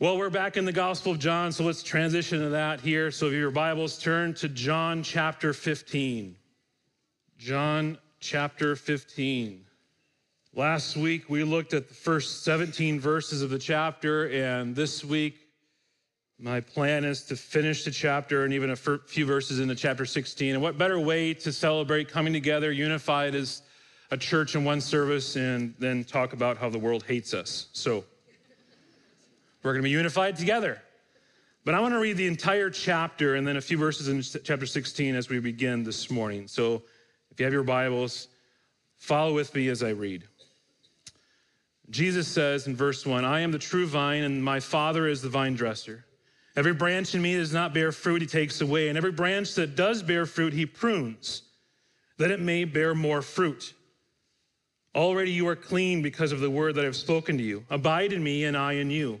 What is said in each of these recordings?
Well, we're back in the Gospel of John, so let's transition to that here. So if your Bibles turn to John chapter 15. John chapter 15. Last week we looked at the first 17 verses of the chapter, and this week my plan is to finish the chapter and even a few verses into chapter 16. And what better way to celebrate coming together, unified as a church in one service, and then talk about how the world hates us? So, we're going to be unified together. But I want to read the entire chapter and then a few verses in chapter 16 as we begin this morning. So if you have your Bibles, follow with me as I read. Jesus says in verse 1 I am the true vine, and my Father is the vine dresser. Every branch in me that does not bear fruit, he takes away, and every branch that does bear fruit, he prunes, that it may bear more fruit. Already you are clean because of the word that I have spoken to you. Abide in me, and I in you.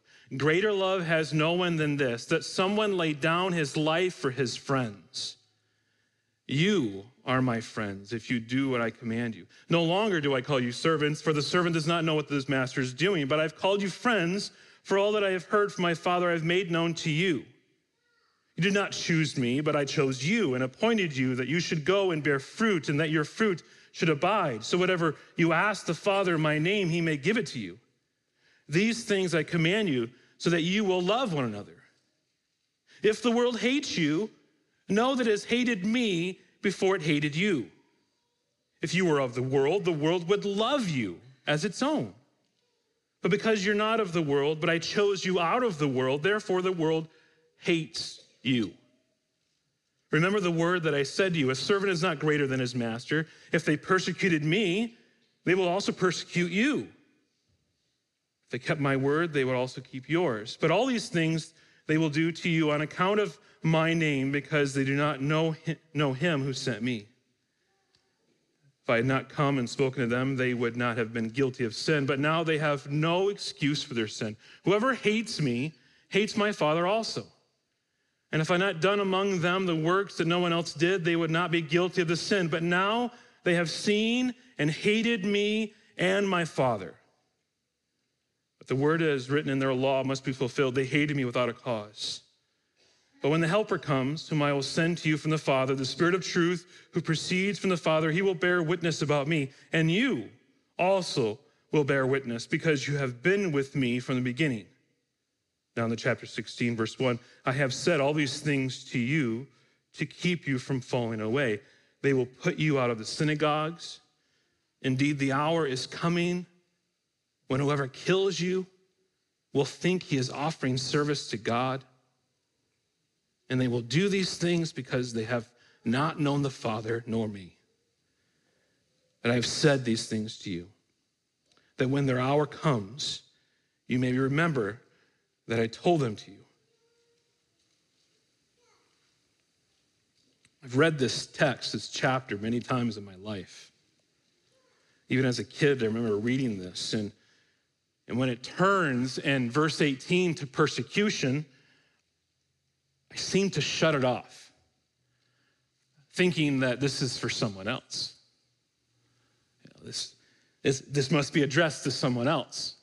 Greater love has no one than this that someone laid down his life for his friends. You are my friends if you do what I command you. No longer do I call you servants, for the servant does not know what his master is doing, but I've called you friends, for all that I have heard from my Father I've made known to you. You did not choose me, but I chose you and appointed you that you should go and bear fruit, and that your fruit should abide. So whatever you ask the Father in my name, he may give it to you. These things I command you so that you will love one another. If the world hates you, know that it has hated me before it hated you. If you were of the world, the world would love you as its own. But because you're not of the world, but I chose you out of the world, therefore the world hates you. Remember the word that I said to you a servant is not greater than his master. If they persecuted me, they will also persecute you they kept my word, they would also keep yours. But all these things they will do to you on account of my name, because they do not know him, know him who sent me. If I had not come and spoken to them, they would not have been guilty of sin. But now they have no excuse for their sin. Whoever hates me hates my Father also. And if I had not done among them the works that no one else did, they would not be guilty of the sin. But now they have seen and hated me and my Father. But the word is written in their law must be fulfilled. They hated me without a cause. But when the Helper comes, whom I will send to you from the Father, the Spirit of truth who proceeds from the Father, he will bear witness about me. And you also will bear witness because you have been with me from the beginning. Now, in the chapter 16, verse 1, I have said all these things to you to keep you from falling away. They will put you out of the synagogues. Indeed, the hour is coming when whoever kills you will think he is offering service to God. And they will do these things because they have not known the Father nor me. But I have said these things to you, that when their hour comes, you may remember that I told them to you. I've read this text, this chapter, many times in my life. Even as a kid, I remember reading this, and and when it turns in verse 18 to persecution, I seem to shut it off, thinking that this is for someone else. You know, this, this, this must be addressed to someone else.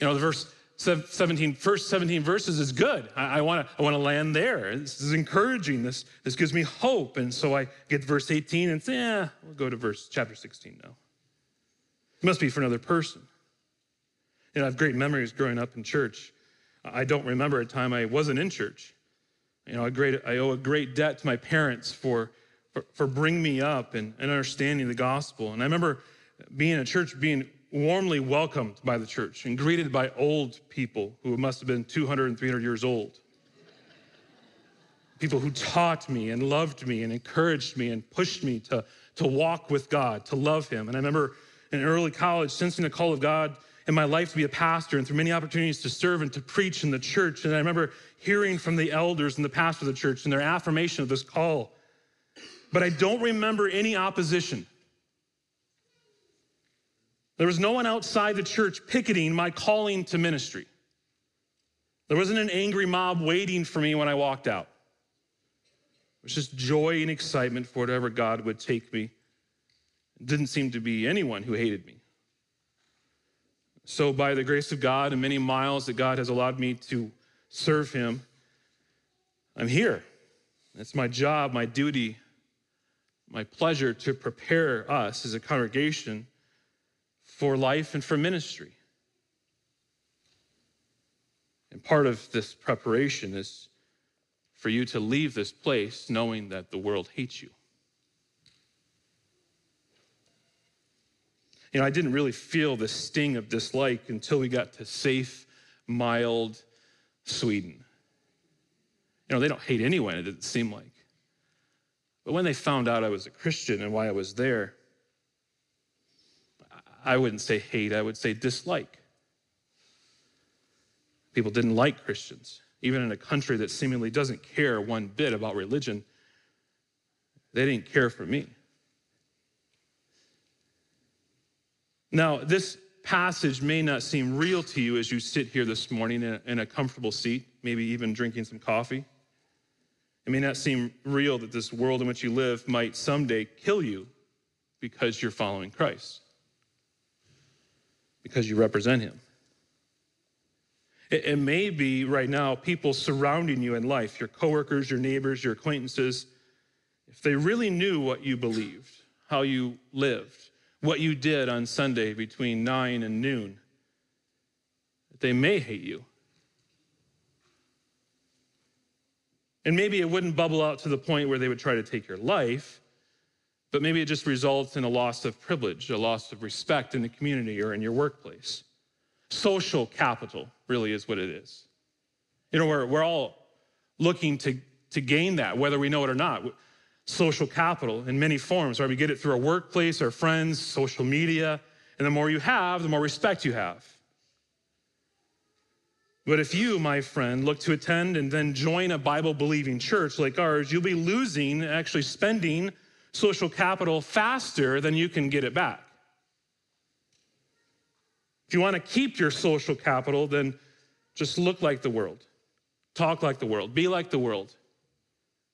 You know, the verse 17, first 17 verses is good. I, I want to I wanna land there. This is encouraging. This, this gives me hope. And so I get verse 18 and say, yeah, we'll go to verse chapter 16 now. It must be for another person. You know, I have great memories growing up in church. I don't remember a time I wasn't in church. You know, great, I owe a great debt to my parents for for, for bringing me up and, and understanding the gospel. And I remember being in church, being warmly welcomed by the church and greeted by old people who must have been 200 and 300 years old. People who taught me and loved me and encouraged me and pushed me to, to walk with God, to love Him. And I remember in early college sensing the call of God in my life to be a pastor and through many opportunities to serve and to preach in the church. And I remember hearing from the elders and the pastor of the church and their affirmation of this call. But I don't remember any opposition. There was no one outside the church picketing my calling to ministry. There wasn't an angry mob waiting for me when I walked out. It was just joy and excitement for whatever God would take me. It didn't seem to be anyone who hated me. So, by the grace of God and many miles that God has allowed me to serve Him, I'm here. It's my job, my duty, my pleasure to prepare us as a congregation for life and for ministry. And part of this preparation is for you to leave this place knowing that the world hates you. You know, I didn't really feel the sting of dislike until we got to safe, mild Sweden. You know, they don't hate anyone, it didn't seem like. But when they found out I was a Christian and why I was there, I wouldn't say hate, I would say dislike. People didn't like Christians, even in a country that seemingly doesn't care one bit about religion. They didn't care for me. Now, this passage may not seem real to you as you sit here this morning in a, in a comfortable seat, maybe even drinking some coffee. It may not seem real that this world in which you live might someday kill you because you're following Christ, because you represent Him. It, it may be right now people surrounding you in life, your coworkers, your neighbors, your acquaintances, if they really knew what you believed, how you lived, what you did on Sunday between 9 and noon, they may hate you. And maybe it wouldn't bubble out to the point where they would try to take your life, but maybe it just results in a loss of privilege, a loss of respect in the community or in your workplace. Social capital really is what it is. You know, we're, we're all looking to, to gain that, whether we know it or not social capital in many forms, right? We get it through our workplace, our friends, social media, and the more you have, the more respect you have. But if you, my friend, look to attend and then join a Bible believing church like ours, you'll be losing, actually spending social capital faster than you can get it back. If you want to keep your social capital, then just look like the world, talk like the world, be like the world,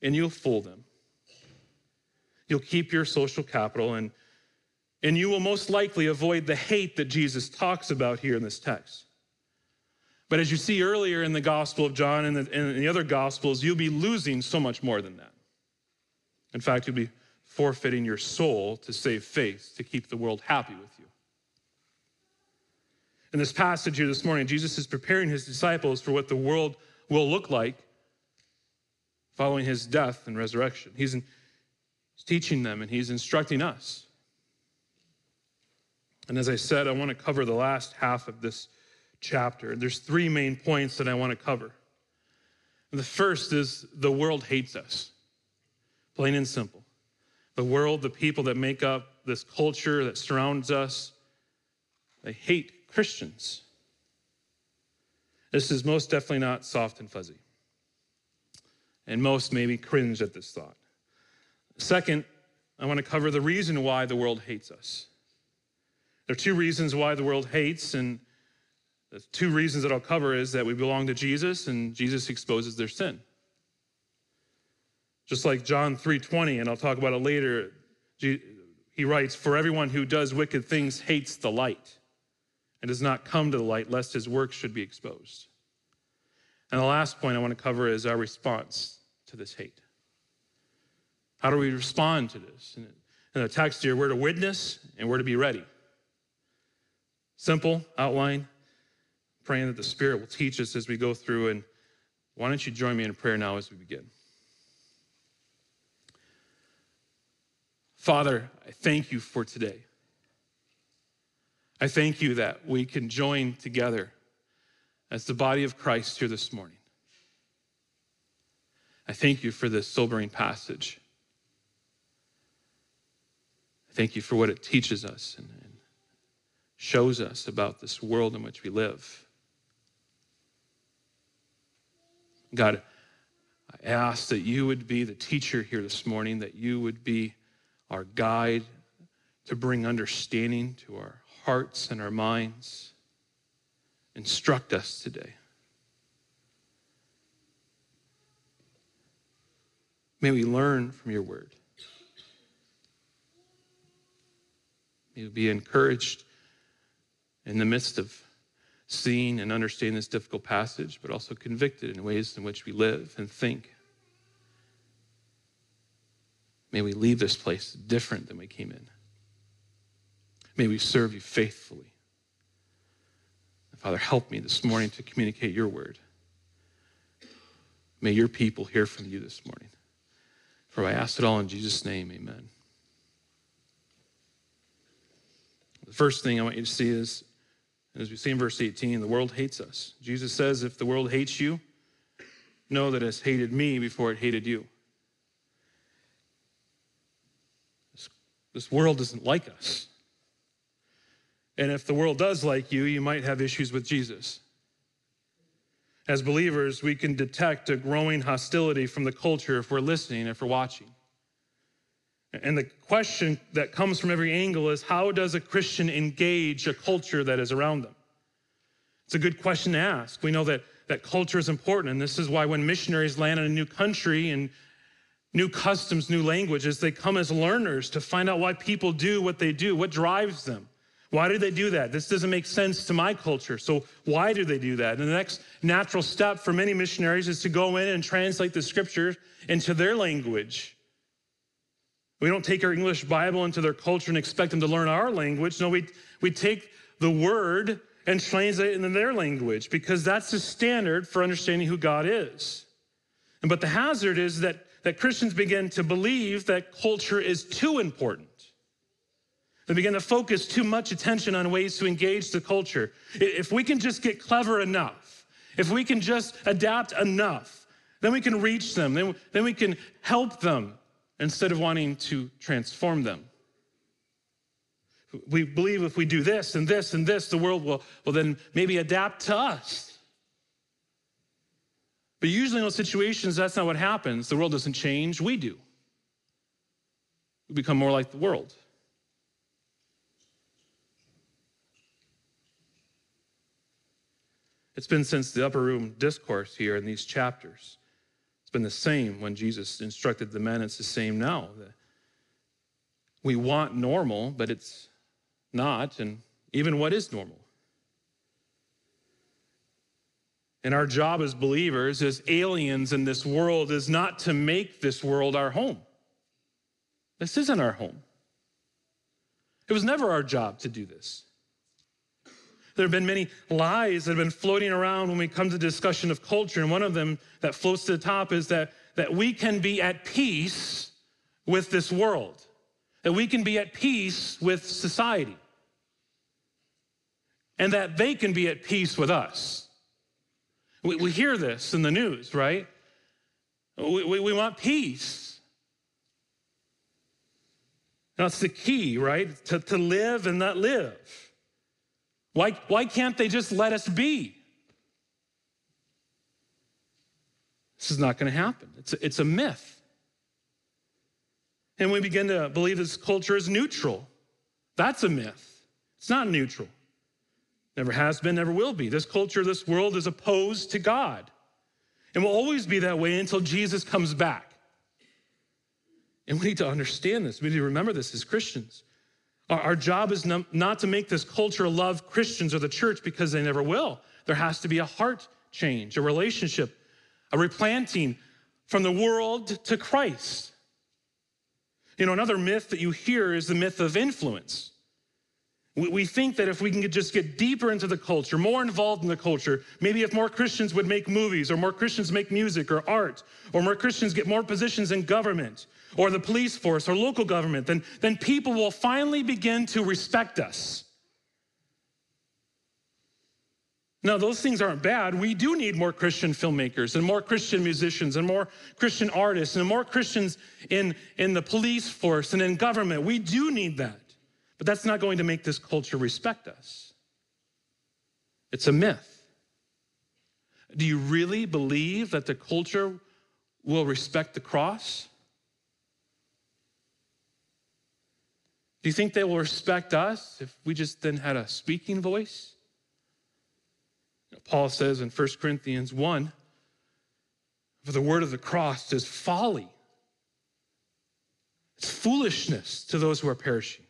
and you'll fool them. You'll keep your social capital and, and you will most likely avoid the hate that Jesus talks about here in this text. But as you see earlier in the Gospel of John and the, and the other Gospels, you'll be losing so much more than that. In fact, you'll be forfeiting your soul to save face, to keep the world happy with you. In this passage here this morning, Jesus is preparing his disciples for what the world will look like following his death and resurrection. He's in, He's teaching them and he's instructing us. And as I said, I want to cover the last half of this chapter. There's three main points that I want to cover. The first is the world hates us, plain and simple. The world, the people that make up this culture that surrounds us, they hate Christians. This is most definitely not soft and fuzzy. And most maybe cringe at this thought. Second, I want to cover the reason why the world hates us. There are two reasons why the world hates, and the two reasons that I'll cover is that we belong to Jesus and Jesus exposes their sin. Just like John 3:20, and I'll talk about it later, he writes, For everyone who does wicked things hates the light and does not come to the light, lest his works should be exposed. And the last point I want to cover is our response to this hate. How do we respond to this? In the text here, we're to witness and we're to be ready. Simple outline, praying that the Spirit will teach us as we go through. And why don't you join me in prayer now as we begin? Father, I thank you for today. I thank you that we can join together as the body of Christ here this morning. I thank you for this sobering passage. Thank you for what it teaches us and, and shows us about this world in which we live. God, I ask that you would be the teacher here this morning, that you would be our guide to bring understanding to our hearts and our minds. Instruct us today. May we learn from your word. May we be encouraged in the midst of seeing and understanding this difficult passage, but also convicted in ways in which we live and think. May we leave this place different than we came in. May we serve you faithfully. Father, help me this morning to communicate your word. May your people hear from you this morning. For I ask it all in Jesus' name, amen. The first thing I want you to see is, as we see in verse 18, the world hates us. Jesus says, if the world hates you, know that it has hated me before it hated you. This, this world doesn't like us. And if the world does like you, you might have issues with Jesus. As believers, we can detect a growing hostility from the culture if we're listening, if we're watching. And the question that comes from every angle is how does a Christian engage a culture that is around them? It's a good question to ask. We know that, that culture is important, and this is why when missionaries land in a new country and new customs, new languages, they come as learners to find out why people do what they do, what drives them. Why do they do that? This doesn't make sense to my culture. So, why do they do that? And the next natural step for many missionaries is to go in and translate the scriptures into their language. We don't take our English Bible into their culture and expect them to learn our language. No, we, we take the word and translate it into their language because that's the standard for understanding who God is. And, but the hazard is that, that Christians begin to believe that culture is too important. They begin to focus too much attention on ways to engage the culture. If we can just get clever enough, if we can just adapt enough, then we can reach them, then, then we can help them instead of wanting to transform them. We believe if we do this and this and this, the world will, will then maybe adapt to us. But usually in those situations, that's not what happens. The world doesn't change, we do. We become more like the world. It's been since the upper room discourse here in these chapters. Been the same when Jesus instructed the men, it's the same now. We want normal, but it's not. And even what is normal? And our job as believers, as aliens in this world, is not to make this world our home. This isn't our home. It was never our job to do this. There have been many lies that have been floating around when we come to discussion of culture. And one of them that floats to the top is that, that we can be at peace with this world, that we can be at peace with society, and that they can be at peace with us. We, we hear this in the news, right? We, we, we want peace. That's the key, right? To, to live and not live. Why, why can't they just let us be? This is not going to happen. It's a, it's a myth. And we begin to believe this culture is neutral. That's a myth. It's not neutral. Never has been, never will be. This culture, this world is opposed to God and will always be that way until Jesus comes back. And we need to understand this. We need to remember this as Christians. Our job is not to make this culture love Christians or the church because they never will. There has to be a heart change, a relationship, a replanting from the world to Christ. You know, another myth that you hear is the myth of influence. We, think that if we can just get deeper into the culture, more involved in the culture, maybe if more Christians would make movies, or more Christians make music or art, or more Christians get more positions in government, or the police force, or local government, then, then people will finally begin to respect us. Now, those things aren't bad. We do need more Christian filmmakers and more Christian musicians and more Christian artists and more Christians in, in the police force and in government. We do need that. But that's not going to make this culture respect us. It's a myth. Do you really believe that the culture will respect the cross? Do you think they will respect us if we just then had a speaking voice? Paul says in 1 Corinthians 1 for the word of the cross is folly, it's foolishness to those who are perishing.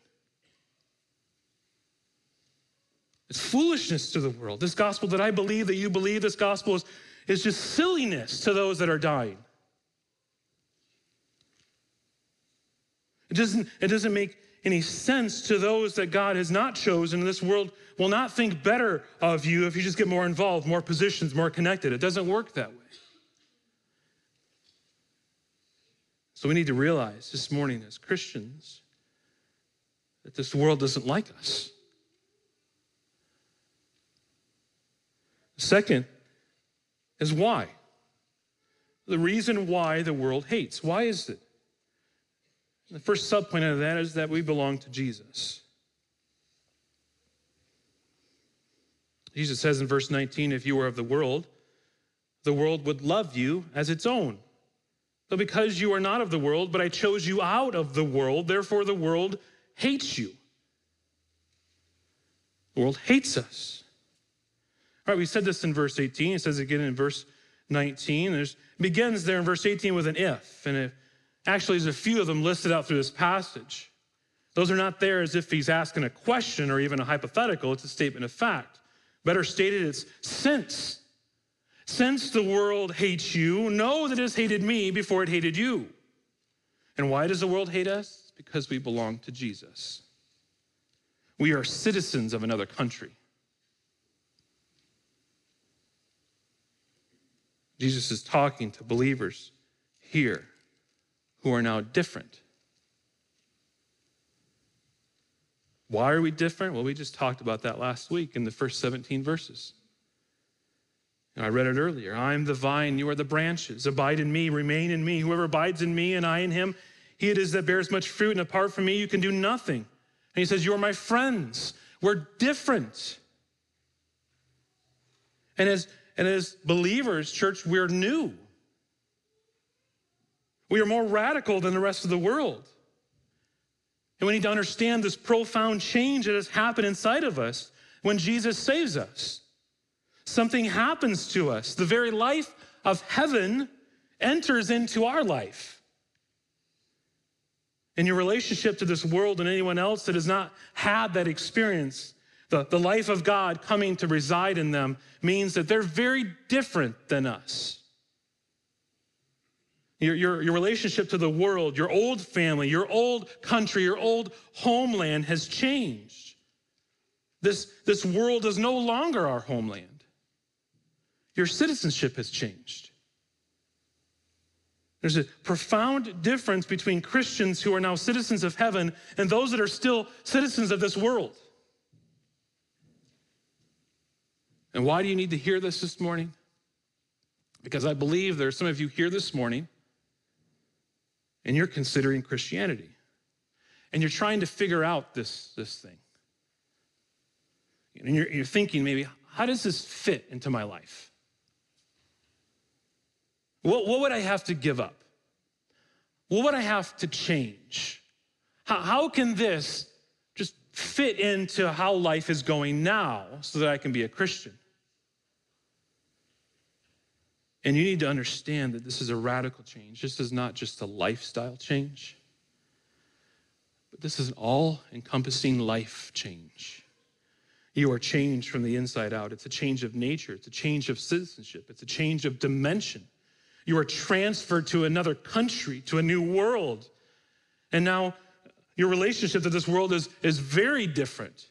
It's foolishness to the world. This gospel that I believe, that you believe, this gospel is, is just silliness to those that are dying. It doesn't, it doesn't make any sense to those that God has not chosen. This world will not think better of you if you just get more involved, more positions, more connected. It doesn't work that way. So we need to realize this morning as Christians that this world doesn't like us. Second is why. The reason why the world hates. Why is it? The first subpoint of that is that we belong to Jesus. Jesus says in verse 19, if you were of the world, the world would love you as its own. But because you are not of the world, but I chose you out of the world, therefore the world hates you. The world hates us. All right, we said this in verse 18. It says again in verse 19. There's, begins there in verse 18 with an if. And if, actually, there's a few of them listed out through this passage. Those are not there as if he's asking a question or even a hypothetical. It's a statement of fact. Better stated, it's since. Since the world hates you, know that it has hated me before it hated you. And why does the world hate us? Because we belong to Jesus. We are citizens of another country. Jesus is talking to believers here who are now different. Why are we different? Well, we just talked about that last week in the first 17 verses. I read it earlier. I am the vine, you are the branches. Abide in me, remain in me. Whoever abides in me and I in him, he it is that bears much fruit, and apart from me, you can do nothing. And he says, You are my friends. We're different. And as and as believers, church, we're new. We are more radical than the rest of the world. And we need to understand this profound change that has happened inside of us when Jesus saves us. Something happens to us. The very life of heaven enters into our life. In your relationship to this world and anyone else that has not had that experience, the, the life of God coming to reside in them means that they're very different than us. Your, your, your relationship to the world, your old family, your old country, your old homeland has changed. This, this world is no longer our homeland. Your citizenship has changed. There's a profound difference between Christians who are now citizens of heaven and those that are still citizens of this world. And why do you need to hear this this morning? Because I believe there are some of you here this morning and you're considering Christianity and you're trying to figure out this, this thing. And you're, you're thinking maybe, how does this fit into my life? What, what would I have to give up? What would I have to change? How, how can this just fit into how life is going now so that I can be a Christian? And you need to understand that this is a radical change. This is not just a lifestyle change, but this is an all encompassing life change. You are changed from the inside out. It's a change of nature, it's a change of citizenship, it's a change of dimension. You are transferred to another country, to a new world. And now your relationship to this world is, is very different.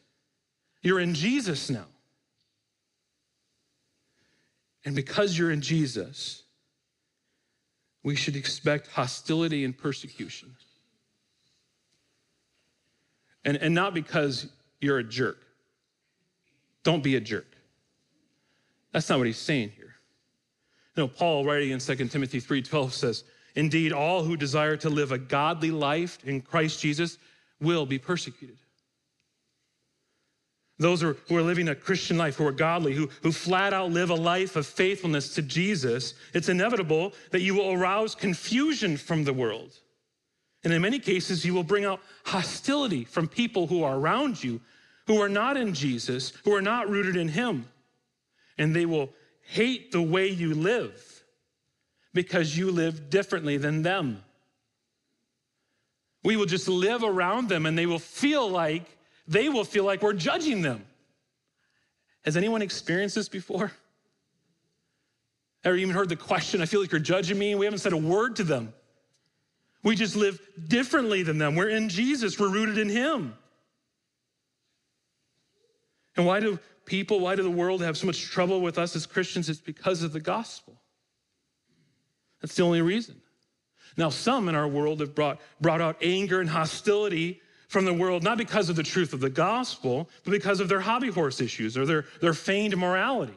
You're in Jesus now. And because you're in Jesus, we should expect hostility and persecution. And, and not because you're a jerk. Don't be a jerk. That's not what he's saying here. Know, Paul writing in 2 Timothy 3:12 says, Indeed, all who desire to live a godly life in Christ Jesus will be persecuted. Those who are, who are living a Christian life, who are godly, who, who flat out live a life of faithfulness to Jesus, it's inevitable that you will arouse confusion from the world. And in many cases, you will bring out hostility from people who are around you, who are not in Jesus, who are not rooted in Him. And they will hate the way you live because you live differently than them. We will just live around them and they will feel like they will feel like we're judging them. Has anyone experienced this before? Ever even heard the question, I feel like you're judging me, we haven't said a word to them. We just live differently than them. We're in Jesus, we're rooted in Him. And why do people, why do the world have so much trouble with us as Christians? It's because of the gospel. That's the only reason. Now, some in our world have brought, brought out anger and hostility from the world, not because of the truth of the gospel, but because of their hobby horse issues or their, their feigned morality.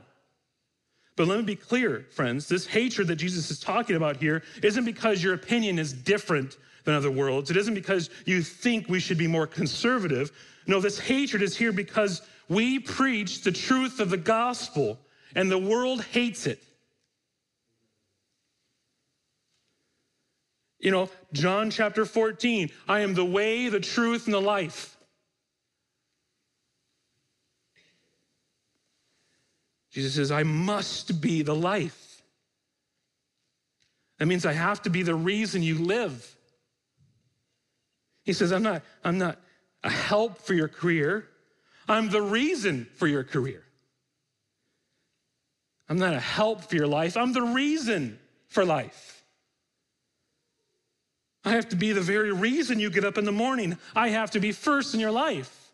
But let me be clear, friends this hatred that Jesus is talking about here isn't because your opinion is different than other worlds. It isn't because you think we should be more conservative. No, this hatred is here because we preach the truth of the gospel and the world hates it. You know, John chapter 14, I am the way, the truth, and the life. Jesus says, I must be the life. That means I have to be the reason you live. He says, I'm not, I'm not a help for your career. I'm the reason for your career. I'm not a help for your life. I'm the reason for life. I have to be the very reason you get up in the morning. I have to be first in your life.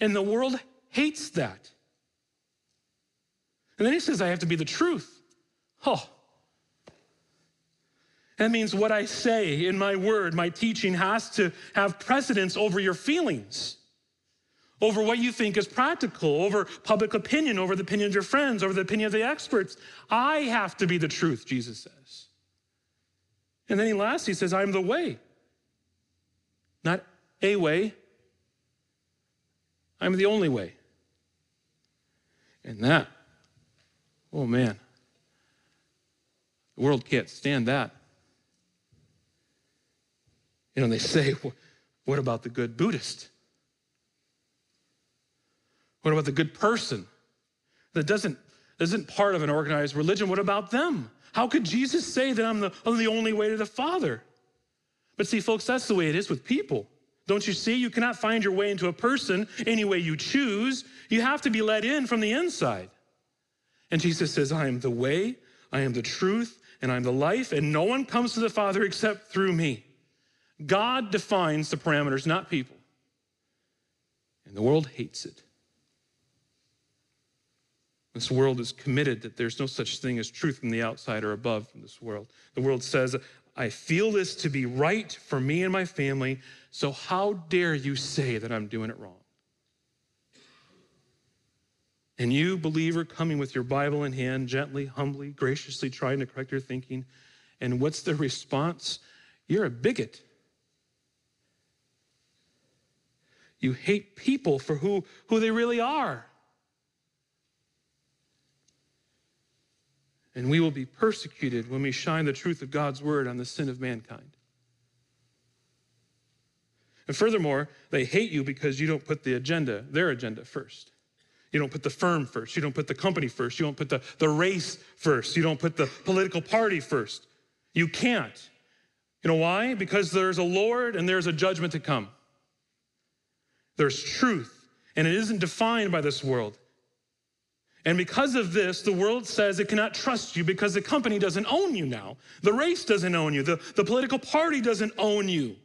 And the world hates that. And then he says, I have to be the truth. Oh. That means what I say in my word, my teaching has to have precedence over your feelings, over what you think is practical, over public opinion, over the opinion of your friends, over the opinion of the experts. I have to be the truth, Jesus says. And then he lastly says, I'm the way. Not a way, I'm the only way. And that, oh man, the world can't stand that. You know, they say, what about the good Buddhist? What about the good person that doesn't isn't part of an organized religion? What about them? How could Jesus say that I'm the, I'm the only way to the Father? But see, folks, that's the way it is with people. Don't you see? You cannot find your way into a person any way you choose. You have to be let in from the inside. And Jesus says, I am the way, I am the truth, and I'm the life, and no one comes to the Father except through me. God defines the parameters, not people. And the world hates it. This world is committed that there's no such thing as truth from the outside or above from this world. The world says, I feel this to be right for me and my family, so how dare you say that I'm doing it wrong? And you, believer, coming with your Bible in hand, gently, humbly, graciously trying to correct your thinking, and what's the response? You're a bigot. You hate people for who, who they really are. And we will be persecuted when we shine the truth of God's word on the sin of mankind. And furthermore, they hate you because you don't put the agenda, their agenda, first. You don't put the firm first. You don't put the company first. You don't put the, the race first. You don't put the political party first. You can't. You know why? Because there's a Lord and there's a judgment to come. There's truth, and it isn't defined by this world. And because of this, the world says it cannot trust you because the company doesn't own you now. The race doesn't own you. The, the political party doesn't own you.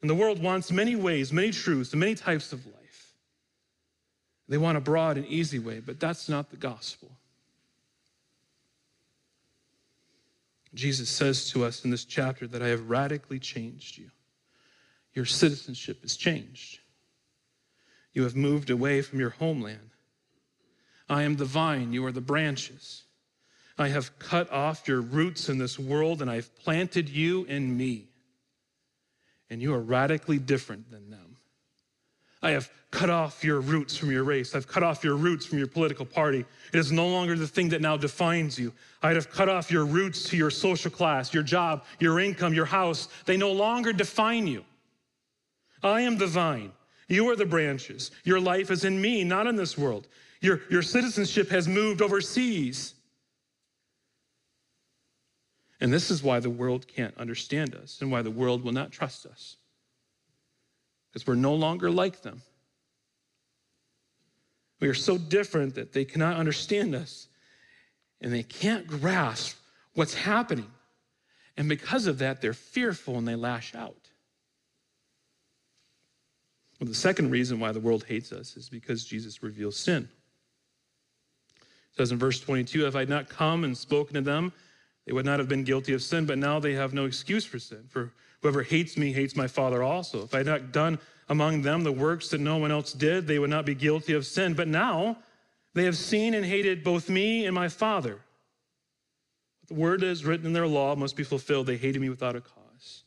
And the world wants many ways, many truths, and many types of life. They want a broad and easy way, but that's not the gospel. Jesus says to us in this chapter that I have radically changed you. Your citizenship is changed. You have moved away from your homeland. I am the vine, you are the branches. I have cut off your roots in this world and I've planted you in me. And you are radically different than them. I have cut off your roots from your race. I've cut off your roots from your political party. It is no longer the thing that now defines you. I have cut off your roots to your social class, your job, your income, your house. They no longer define you. I am the vine. You are the branches. Your life is in me, not in this world. Your, your citizenship has moved overseas. And this is why the world can't understand us and why the world will not trust us. Because we're no longer like them. We are so different that they cannot understand us and they can't grasp what's happening. And because of that, they're fearful and they lash out. Well, the second reason why the world hates us is because Jesus reveals sin. Says in verse 22 If I had not come and spoken to them, they would not have been guilty of sin, but now they have no excuse for sin. For whoever hates me hates my Father also. If I had not done among them the works that no one else did, they would not be guilty of sin. But now they have seen and hated both me and my Father. The word is written in their law must be fulfilled. They hated me without a cause.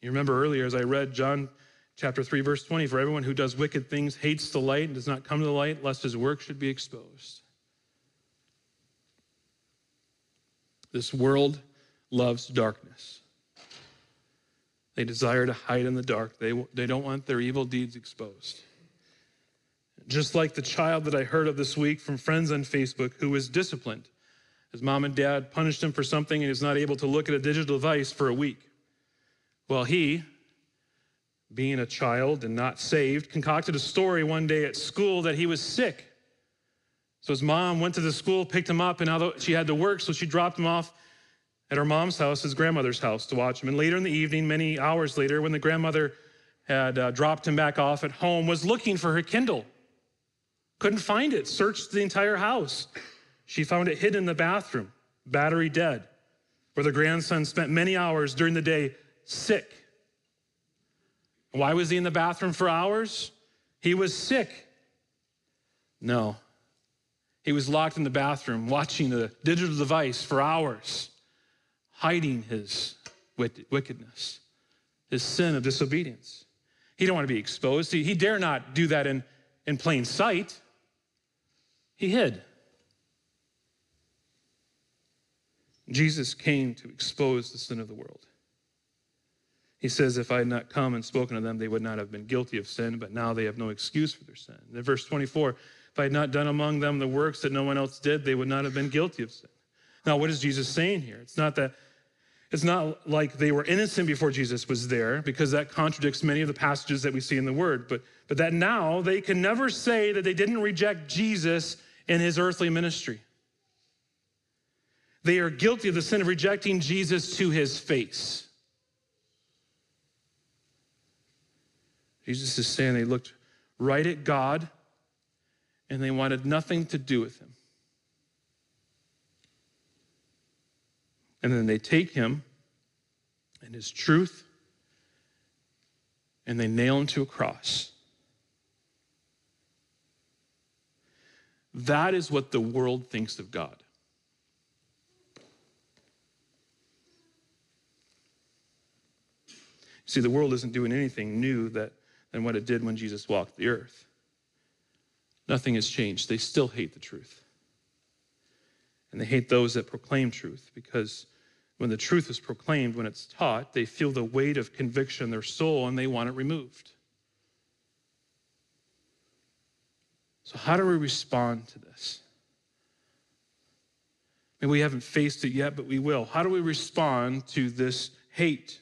You remember earlier as I read John chapter 3, verse 20 For everyone who does wicked things hates the light and does not come to the light, lest his work should be exposed. This world loves darkness. They desire to hide in the dark. They, they don't want their evil deeds exposed. Just like the child that I heard of this week from friends on Facebook who was disciplined. His mom and dad punished him for something and he's not able to look at a digital device for a week. Well, he, being a child and not saved, concocted a story one day at school that he was sick. So his mom went to the school, picked him up, and now she had to work, so she dropped him off at her mom's house, his grandmother's house, to watch him. And later in the evening, many hours later, when the grandmother had uh, dropped him back off at home, was looking for her Kindle. Couldn't find it, searched the entire house. She found it hidden in the bathroom, battery dead, where the grandson spent many hours during the day sick. Why was he in the bathroom for hours? He was sick. No. He was locked in the bathroom watching the digital device for hours, hiding his wickedness, his sin of disobedience. He didn't want to be exposed. He, he dare not do that in, in plain sight. He hid. Jesus came to expose the sin of the world. He says, If I had not come and spoken to them, they would not have been guilty of sin, but now they have no excuse for their sin. In verse 24, if I had not done among them the works that no one else did, they would not have been guilty of sin. Now, what is Jesus saying here? It's not that it's not like they were innocent before Jesus was there, because that contradicts many of the passages that we see in the Word, but, but that now they can never say that they didn't reject Jesus in his earthly ministry. They are guilty of the sin of rejecting Jesus to his face. Jesus is saying they looked right at God and they wanted nothing to do with him. And then they take him and his truth and they nail him to a cross. That is what the world thinks of God. See, the world isn't doing anything new that than what it did when Jesus walked the earth. Nothing has changed. They still hate the truth. And they hate those that proclaim truth because when the truth is proclaimed, when it's taught, they feel the weight of conviction in their soul and they want it removed. So, how do we respond to this? And we haven't faced it yet, but we will. How do we respond to this hate?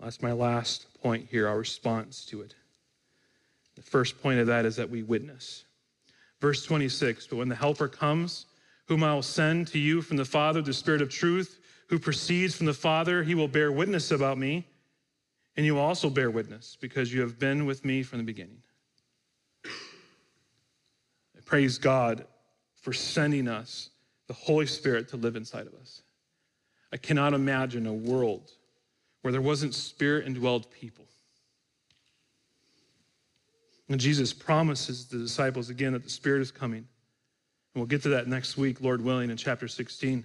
That's my last point here, our response to it. The first point of that is that we witness. Verse 26 But when the Helper comes, whom I will send to you from the Father, the Spirit of truth, who proceeds from the Father, he will bear witness about me, and you will also bear witness, because you have been with me from the beginning. I praise God for sending us the Holy Spirit to live inside of us. I cannot imagine a world where there wasn't spirit indwelled people. And Jesus promises the disciples again that the Spirit is coming. And we'll get to that next week, Lord willing, in chapter 16.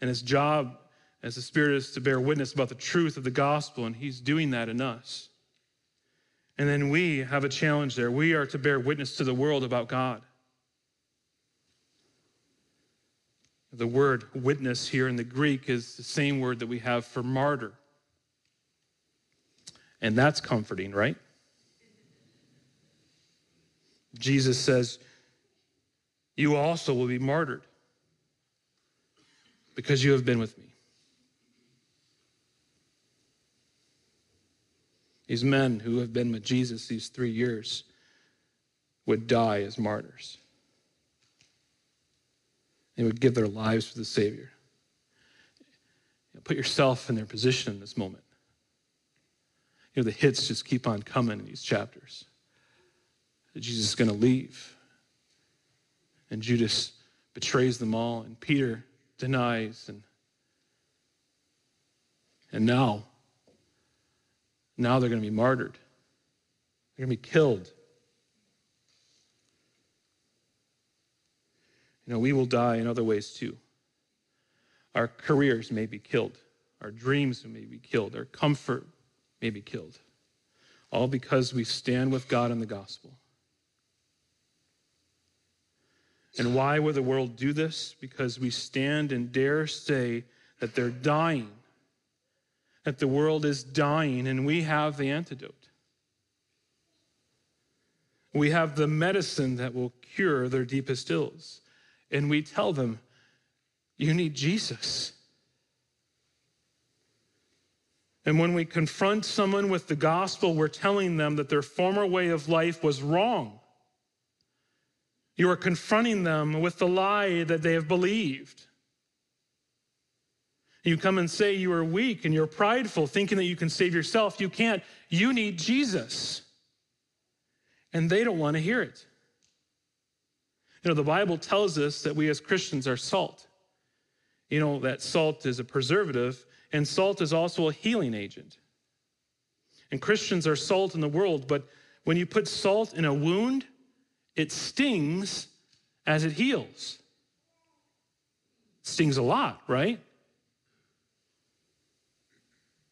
And his job as the Spirit is to bear witness about the truth of the gospel, and he's doing that in us. And then we have a challenge there. We are to bear witness to the world about God. The word witness here in the Greek is the same word that we have for martyr. And that's comforting, right? Jesus says, You also will be martyred because you have been with me. These men who have been with Jesus these three years would die as martyrs. They would give their lives for the Savior. Put yourself in their position in this moment. You know, the hits just keep on coming in these chapters. Jesus is going to leave. And Judas betrays them all, and Peter denies. And, and now, now they're going to be martyred. They're going to be killed. You know, we will die in other ways too. Our careers may be killed. Our dreams may be killed. Our comfort may be killed. All because we stand with God in the gospel. And why would the world do this? Because we stand and dare say that they're dying, that the world is dying, and we have the antidote. We have the medicine that will cure their deepest ills. And we tell them, you need Jesus. And when we confront someone with the gospel, we're telling them that their former way of life was wrong. You are confronting them with the lie that they have believed. You come and say you are weak and you're prideful, thinking that you can save yourself. You can't. You need Jesus. And they don't want to hear it. You know, the Bible tells us that we as Christians are salt. You know, that salt is a preservative, and salt is also a healing agent. And Christians are salt in the world, but when you put salt in a wound, it stings as it heals. Stings a lot, right?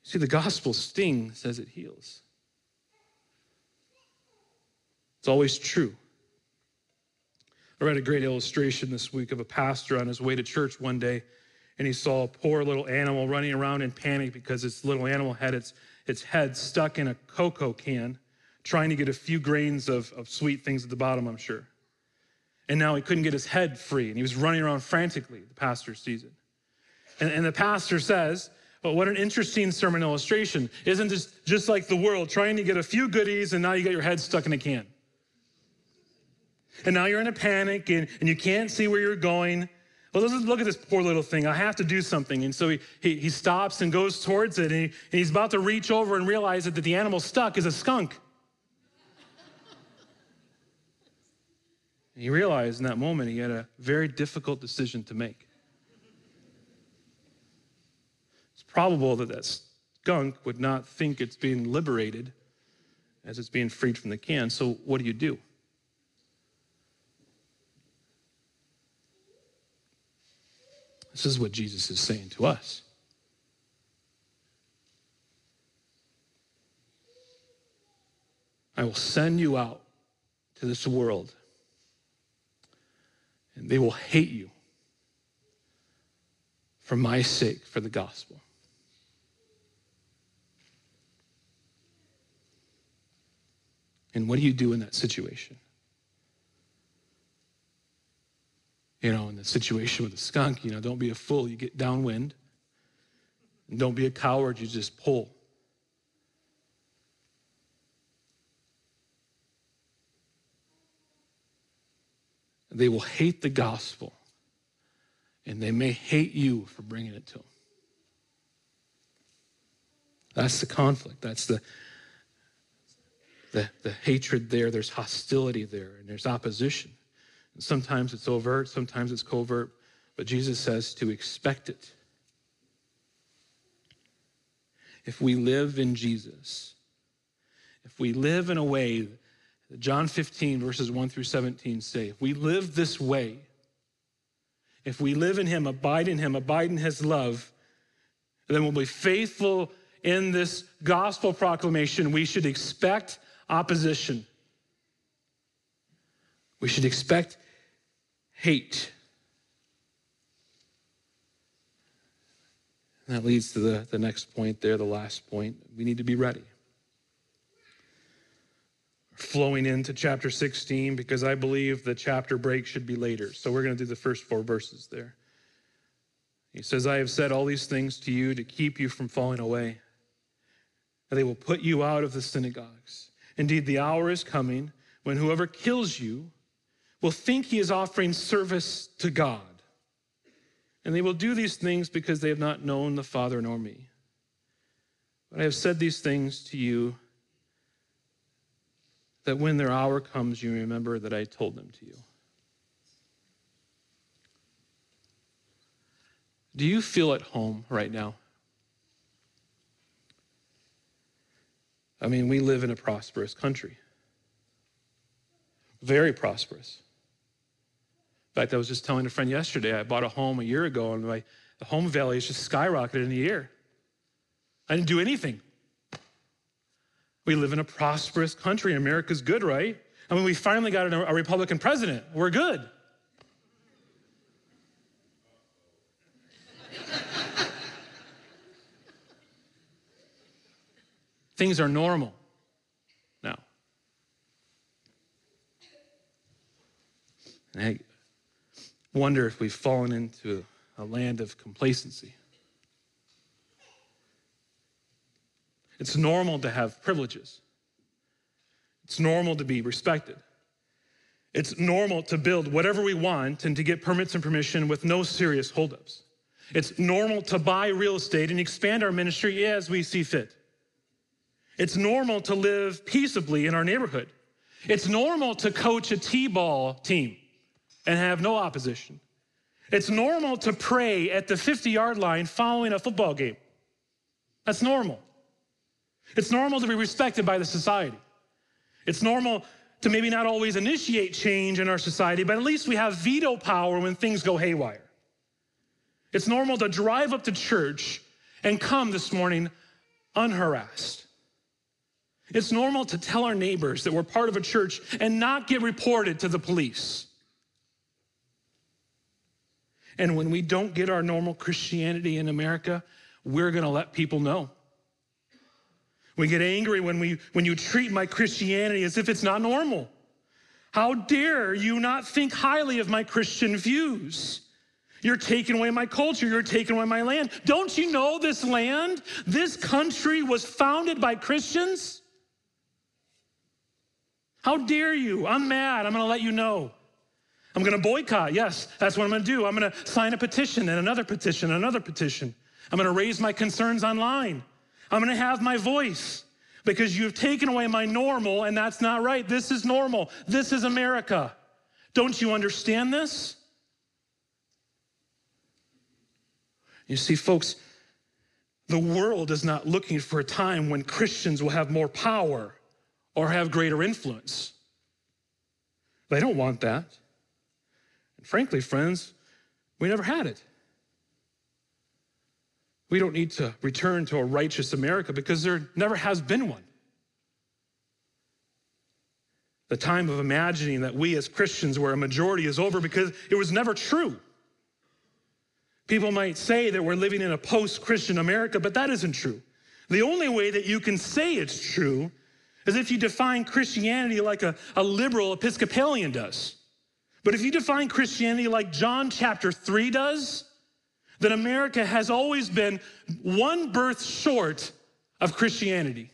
See, the gospel stings as it heals. It's always true. I read a great illustration this week of a pastor on his way to church one day, and he saw a poor little animal running around in panic because this little animal had its, its head stuck in a cocoa can trying to get a few grains of, of sweet things at the bottom, I'm sure. And now he couldn't get his head free, and he was running around frantically. The pastor sees it. And, and the pastor says, well, what an interesting sermon illustration. Isn't this just like the world trying to get a few goodies and now you got your head stuck in a can? And now you're in a panic and, and you can't see where you're going. Well, let's look at this poor little thing. I have to do something. And so he, he, he stops and goes towards it and, he, and he's about to reach over and realize that the animal stuck is a skunk. And he realized in that moment he had a very difficult decision to make. It's probable that that skunk would not think it's being liberated as it's being freed from the can. So, what do you do? This is what Jesus is saying to us. I will send you out to this world and they will hate you for my sake, for the gospel. And what do you do in that situation? You know, in the situation with the skunk, you know, don't be a fool. You get downwind. And don't be a coward. You just pull. They will hate the gospel, and they may hate you for bringing it to them. That's the conflict. That's the, the, the hatred there. There's hostility there, and there's opposition. Sometimes it's overt, sometimes it's covert, but Jesus says to expect it. If we live in Jesus, if we live in a way John 15, verses 1 through 17 say, if we live this way, if we live in Him, abide in Him, abide in His love, then we'll be faithful in this gospel proclamation. We should expect opposition. We should expect hate. That leads to the, the next point there, the last point. We need to be ready. Flowing into chapter 16 because I believe the chapter break should be later. So we're going to do the first four verses there. He says, I have said all these things to you to keep you from falling away. And they will put you out of the synagogues. Indeed, the hour is coming when whoever kills you will think he is offering service to God. And they will do these things because they have not known the Father nor me. But I have said these things to you that when their hour comes, you remember that I told them to you. Do you feel at home right now? I mean, we live in a prosperous country, very prosperous. In fact, I was just telling a friend yesterday, I bought a home a year ago, and my home value has just skyrocketed in a year. I didn't do anything. We live in a prosperous country. America's good, right? I mean, we finally got a Republican president. We're good. Things are normal now. And I wonder if we've fallen into a land of complacency. It's normal to have privileges. It's normal to be respected. It's normal to build whatever we want and to get permits and permission with no serious holdups. It's normal to buy real estate and expand our ministry as we see fit. It's normal to live peaceably in our neighborhood. It's normal to coach a T ball team and have no opposition. It's normal to pray at the 50 yard line following a football game. That's normal. It's normal to be respected by the society. It's normal to maybe not always initiate change in our society, but at least we have veto power when things go haywire. It's normal to drive up to church and come this morning unharassed. It's normal to tell our neighbors that we're part of a church and not get reported to the police. And when we don't get our normal Christianity in America, we're going to let people know. We get angry when, we, when you treat my Christianity as if it's not normal. How dare you not think highly of my Christian views? You're taking away my culture. You're taking away my land. Don't you know this land, this country was founded by Christians? How dare you? I'm mad. I'm going to let you know. I'm going to boycott. Yes, that's what I'm going to do. I'm going to sign a petition and another petition another petition. I'm going to raise my concerns online. I'm going to have my voice because you've taken away my normal, and that's not right. This is normal. This is America. Don't you understand this? You see, folks, the world is not looking for a time when Christians will have more power or have greater influence. They don't want that. And frankly, friends, we never had it. We don't need to return to a righteous America because there never has been one. The time of imagining that we as Christians were a majority is over because it was never true. People might say that we're living in a post Christian America, but that isn't true. The only way that you can say it's true is if you define Christianity like a, a liberal Episcopalian does. But if you define Christianity like John chapter 3 does, then America has always been one birth short of Christianity.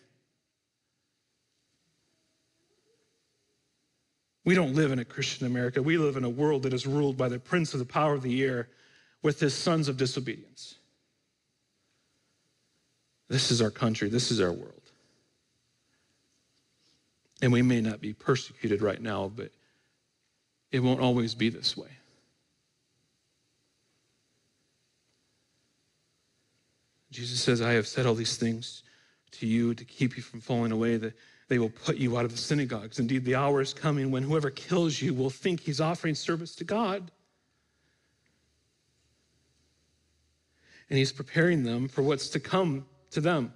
We don't live in a Christian America. We live in a world that is ruled by the prince of the power of the air with his sons of disobedience. This is our country. This is our world. And we may not be persecuted right now, but it won't always be this way. Jesus says, I have said all these things to you to keep you from falling away, that they will put you out of the synagogues. Indeed, the hour is coming when whoever kills you will think he's offering service to God. And he's preparing them for what's to come to them.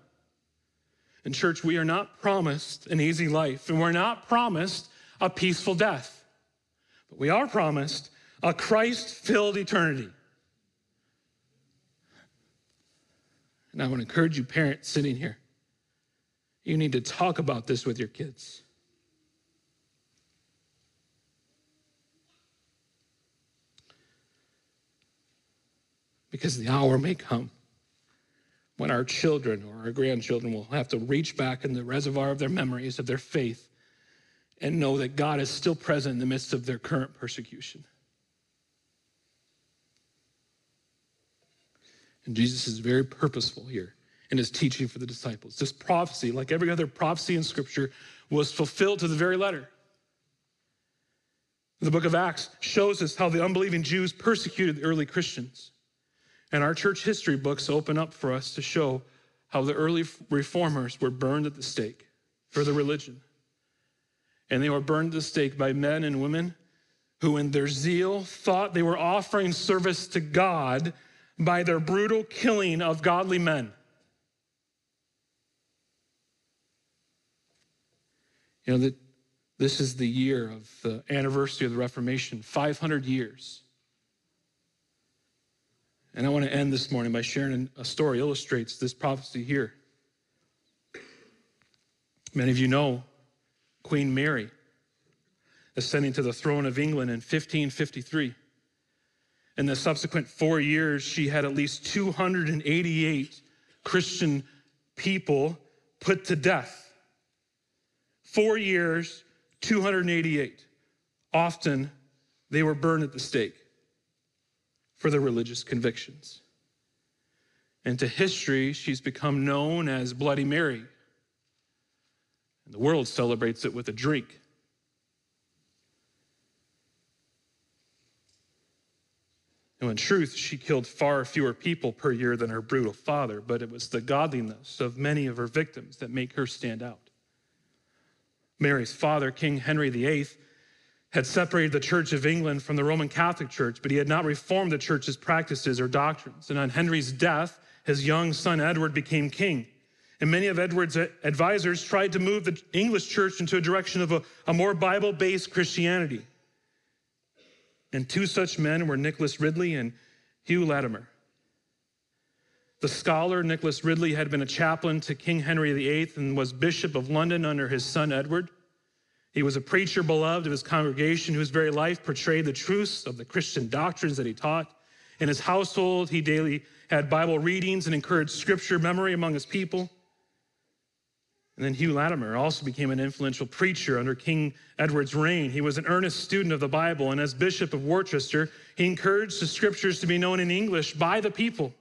In church, we are not promised an easy life, and we're not promised a peaceful death, but we are promised a Christ filled eternity. And I want to encourage you, parents sitting here, you need to talk about this with your kids. Because the hour may come when our children or our grandchildren will have to reach back in the reservoir of their memories of their faith and know that God is still present in the midst of their current persecution. And Jesus is very purposeful here in his teaching for the disciples. This prophecy, like every other prophecy in Scripture, was fulfilled to the very letter. The book of Acts shows us how the unbelieving Jews persecuted the early Christians. And our church history books open up for us to show how the early reformers were burned at the stake for their religion. And they were burned at the stake by men and women who, in their zeal, thought they were offering service to God by their brutal killing of godly men. You know, that this is the year of the anniversary of the Reformation, 500 years. And I want to end this morning by sharing a story illustrates this prophecy here. Many of you know Queen Mary ascending to the throne of England in 1553. In the subsequent four years, she had at least 288 Christian people put to death. Four years, 288. Often they were burned at the stake for their religious convictions. And to history, she's become known as Bloody Mary. And the world celebrates it with a drink. And in truth, she killed far fewer people per year than her brutal father, but it was the godliness of many of her victims that make her stand out. Mary's father, King Henry VIII, had separated the Church of England from the Roman Catholic Church, but he had not reformed the church's practices or doctrines. And on Henry's death, his young son Edward became king. And many of Edward's advisors tried to move the English church into a direction of a, a more Bible based Christianity. And two such men were Nicholas Ridley and Hugh Latimer. The scholar Nicholas Ridley had been a chaplain to King Henry VIII and was Bishop of London under his son Edward. He was a preacher beloved of his congregation whose very life portrayed the truths of the Christian doctrines that he taught. In his household, he daily had Bible readings and encouraged scripture memory among his people. And then Hugh Latimer also became an influential preacher under King Edward's reign. He was an earnest student of the Bible, and as Bishop of Worcester, he encouraged the scriptures to be known in English by the people.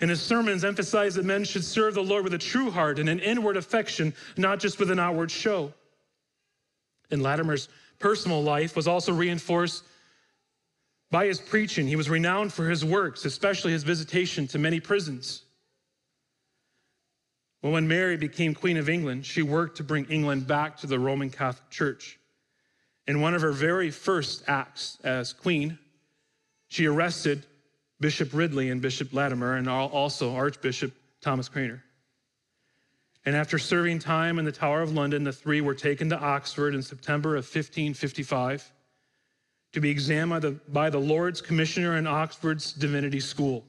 And his sermons emphasized that men should serve the Lord with a true heart and an inward affection, not just with an outward show. And Latimer's personal life was also reinforced by his preaching. He was renowned for his works, especially his visitation to many prisons. Well, when Mary became Queen of England, she worked to bring England back to the Roman Catholic Church. In one of her very first acts as Queen, she arrested Bishop Ridley and Bishop Latimer, and also Archbishop Thomas Cranmer. And after serving time in the Tower of London, the three were taken to Oxford in September of 1555 to be examined by the Lords Commissioner in Oxford's Divinity School.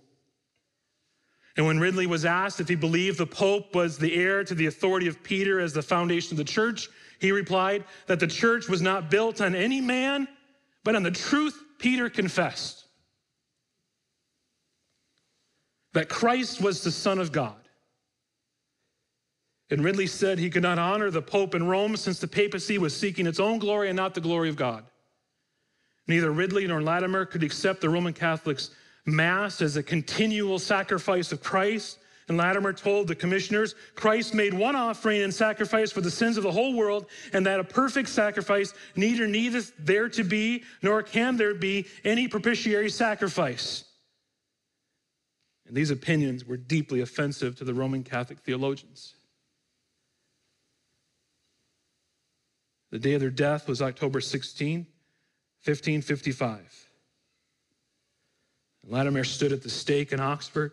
And when Ridley was asked if he believed the Pope was the heir to the authority of Peter as the foundation of the church, he replied that the church was not built on any man, but on the truth Peter confessed that Christ was the Son of God. And Ridley said he could not honor the Pope in Rome since the papacy was seeking its own glory and not the glory of God. Neither Ridley nor Latimer could accept the Roman Catholics Mass as a continual sacrifice of Christ, And Latimer told the commissioners Christ made one offering and sacrifice for the sins of the whole world, and that a perfect sacrifice neither needeth there to be, nor can there be any propitiatory sacrifice. And these opinions were deeply offensive to the Roman Catholic theologians. The day of their death was October 16, 1555. Latimer stood at the stake in Oxford.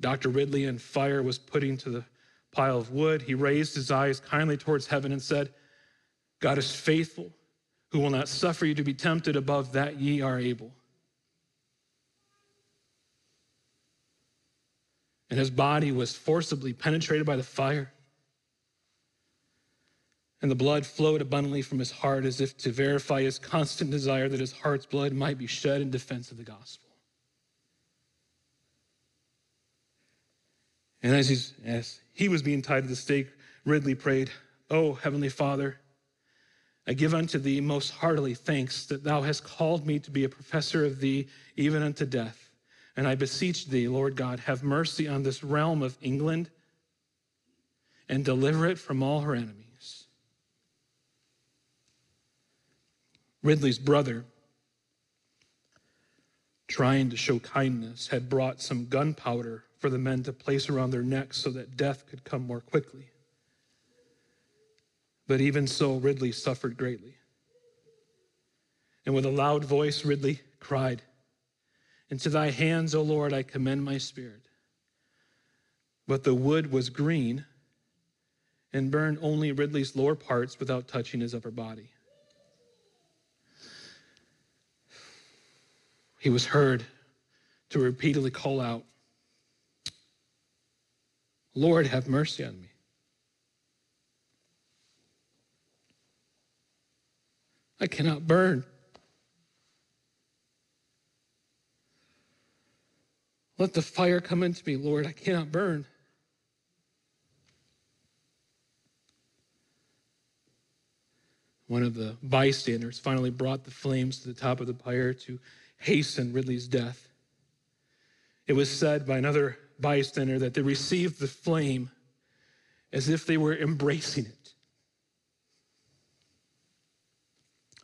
Dr. Ridley, in fire, was putting to the pile of wood. He raised his eyes kindly towards heaven and said, God is faithful, who will not suffer you to be tempted above that ye are able. And his body was forcibly penetrated by the fire. And the blood flowed abundantly from his heart as if to verify his constant desire that his heart's blood might be shed in defense of the gospel. And as, he's, as he was being tied to the stake, Ridley prayed, Oh, Heavenly Father, I give unto thee most heartily thanks that thou hast called me to be a professor of thee even unto death. And I beseech thee, Lord God, have mercy on this realm of England and deliver it from all her enemies. Ridley's brother, trying to show kindness, had brought some gunpowder for the men to place around their necks so that death could come more quickly. But even so, Ridley suffered greatly. And with a loud voice, Ridley cried, Into thy hands, O Lord, I commend my spirit. But the wood was green and burned only Ridley's lower parts without touching his upper body. He was heard to repeatedly call out, Lord, have mercy on me. I cannot burn. Let the fire come into me, Lord. I cannot burn. One of the bystanders finally brought the flames to the top of the pyre to hasten Ridley's death. It was said by another bystander that they received the flame as if they were embracing it.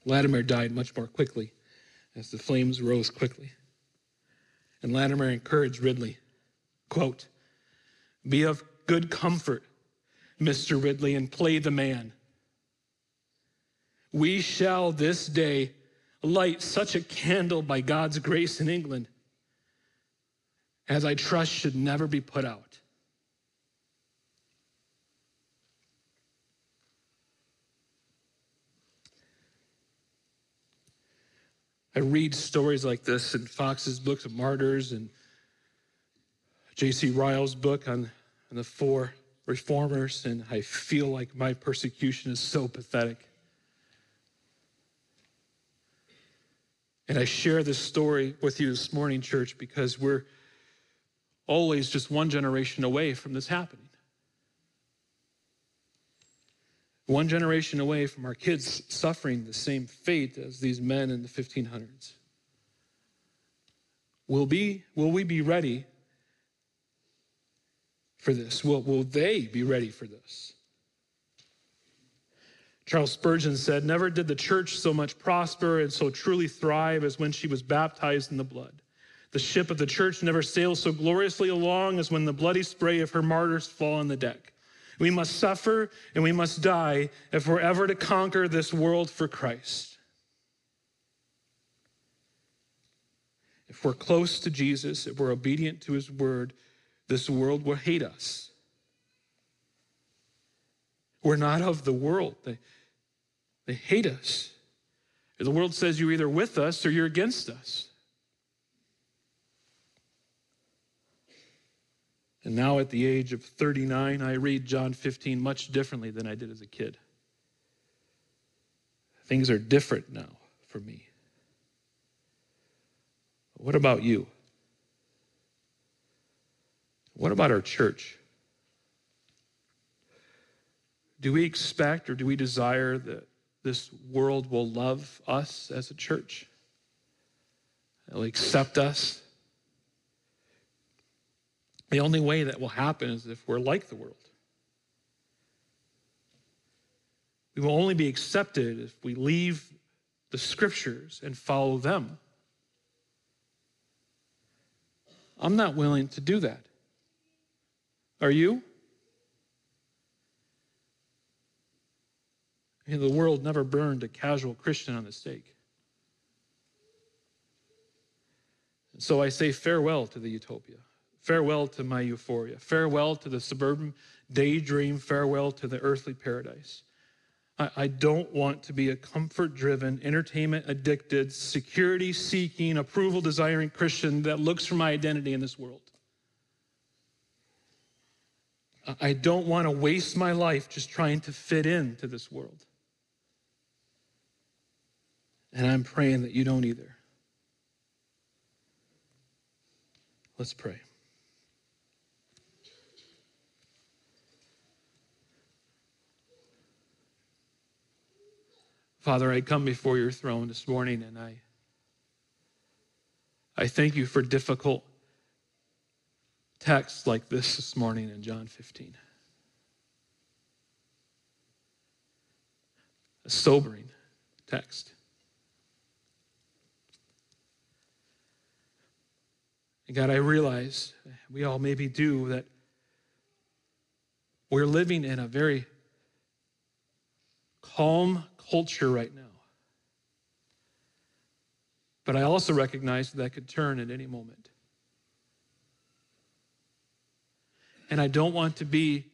Latimer died much more quickly as the flames rose quickly. And Latimer encouraged Ridley, quote, Be of good comfort, Mr. Ridley, and play the man. We shall this day light such a candle by God's grace in England as I trust should never be put out. I read stories like this in Foxe's Books of Martyrs and J.C. Ryle's book on, on the four reformers, and I feel like my persecution is so pathetic. And I share this story with you this morning, church, because we're always just one generation away from this happening. One generation away from our kids suffering the same fate as these men in the 1500s. Will, be, will we be ready for this? Will, will they be ready for this? Charles Spurgeon said, Never did the church so much prosper and so truly thrive as when she was baptized in the blood. The ship of the church never sails so gloriously along as when the bloody spray of her martyrs fall on the deck. We must suffer and we must die if we're ever to conquer this world for Christ. If we're close to Jesus, if we're obedient to his word, this world will hate us. We're not of the world. They, they hate us. The world says you're either with us or you're against us. And now, at the age of 39, I read John 15 much differently than I did as a kid. Things are different now for me. What about you? What about our church? Do we expect or do we desire that this world will love us as a church? Will accept us? The only way that will happen is if we're like the world. We will only be accepted if we leave the scriptures and follow them. I'm not willing to do that. Are you? the world never burned a casual Christian on the stake. And so I say farewell to the utopia. Farewell to my euphoria. Farewell to the suburban daydream. Farewell to the earthly paradise. I, I don't want to be a comfort driven, entertainment addicted, security seeking, approval desiring Christian that looks for my identity in this world. I don't want to waste my life just trying to fit into this world. And I'm praying that you don't either. Let's pray. Father, I come before your throne this morning and I, I thank you for difficult texts like this this morning in John 15. A sobering text. And God, I realize we all maybe do that we're living in a very calm culture right now. But I also recognize that, that could turn at any moment. And I don't want to be,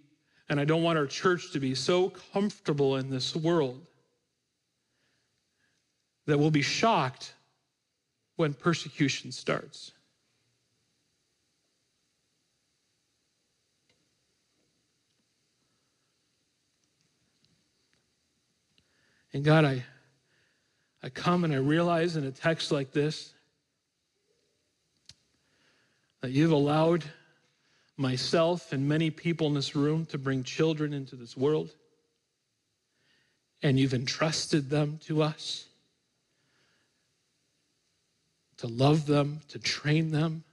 and I don't want our church to be so comfortable in this world that we'll be shocked when persecution starts. And God, I, I come and I realize in a text like this that you've allowed myself and many people in this room to bring children into this world. And you've entrusted them to us to love them, to train them,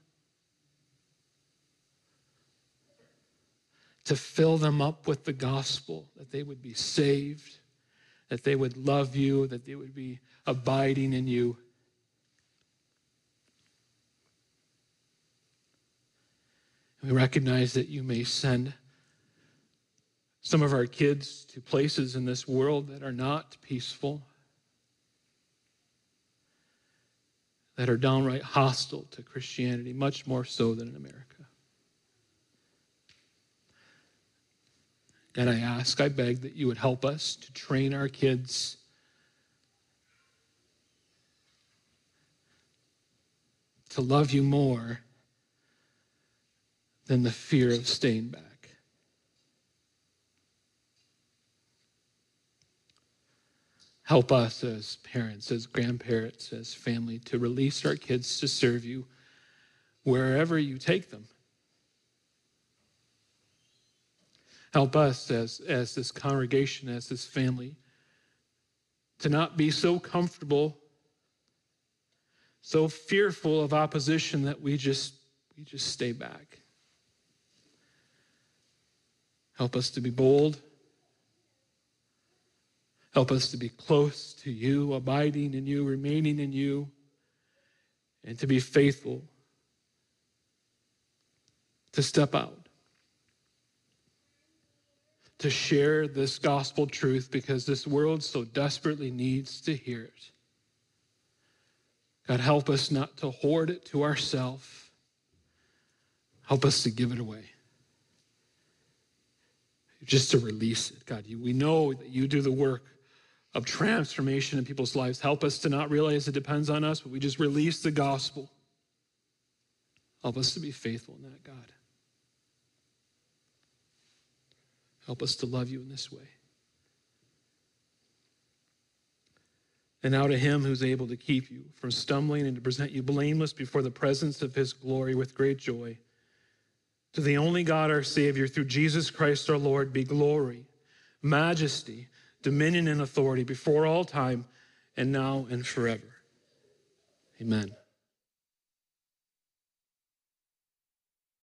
to fill them up with the gospel, that they would be saved that they would love you, that they would be abiding in you. we recognize that you may send some of our kids to places in this world that are not peaceful, that are downright hostile to Christianity, much more so than in America. And I ask, I beg that you would help us to train our kids to love you more than the fear of staying back. Help us as parents, as grandparents, as family to release our kids to serve you wherever you take them. Help us as, as this congregation, as this family, to not be so comfortable, so fearful of opposition that we just we just stay back. Help us to be bold. Help us to be close to you, abiding in you, remaining in you, and to be faithful to step out to share this gospel truth because this world so desperately needs to hear it. God, help us not to hoard it to ourselves. Help us to give it away. Just to release it. God, we know that you do the work of transformation in people's lives. Help us to not realize it depends on us, but we just release the gospel. Help us to be faithful in that, God. Help us to love you in this way. And now to him who's able to keep you from stumbling and to present you blameless before the presence of his glory with great joy. To the only God, our Savior, through Jesus Christ our Lord, be glory, majesty, dominion, and authority before all time and now and forever. Amen.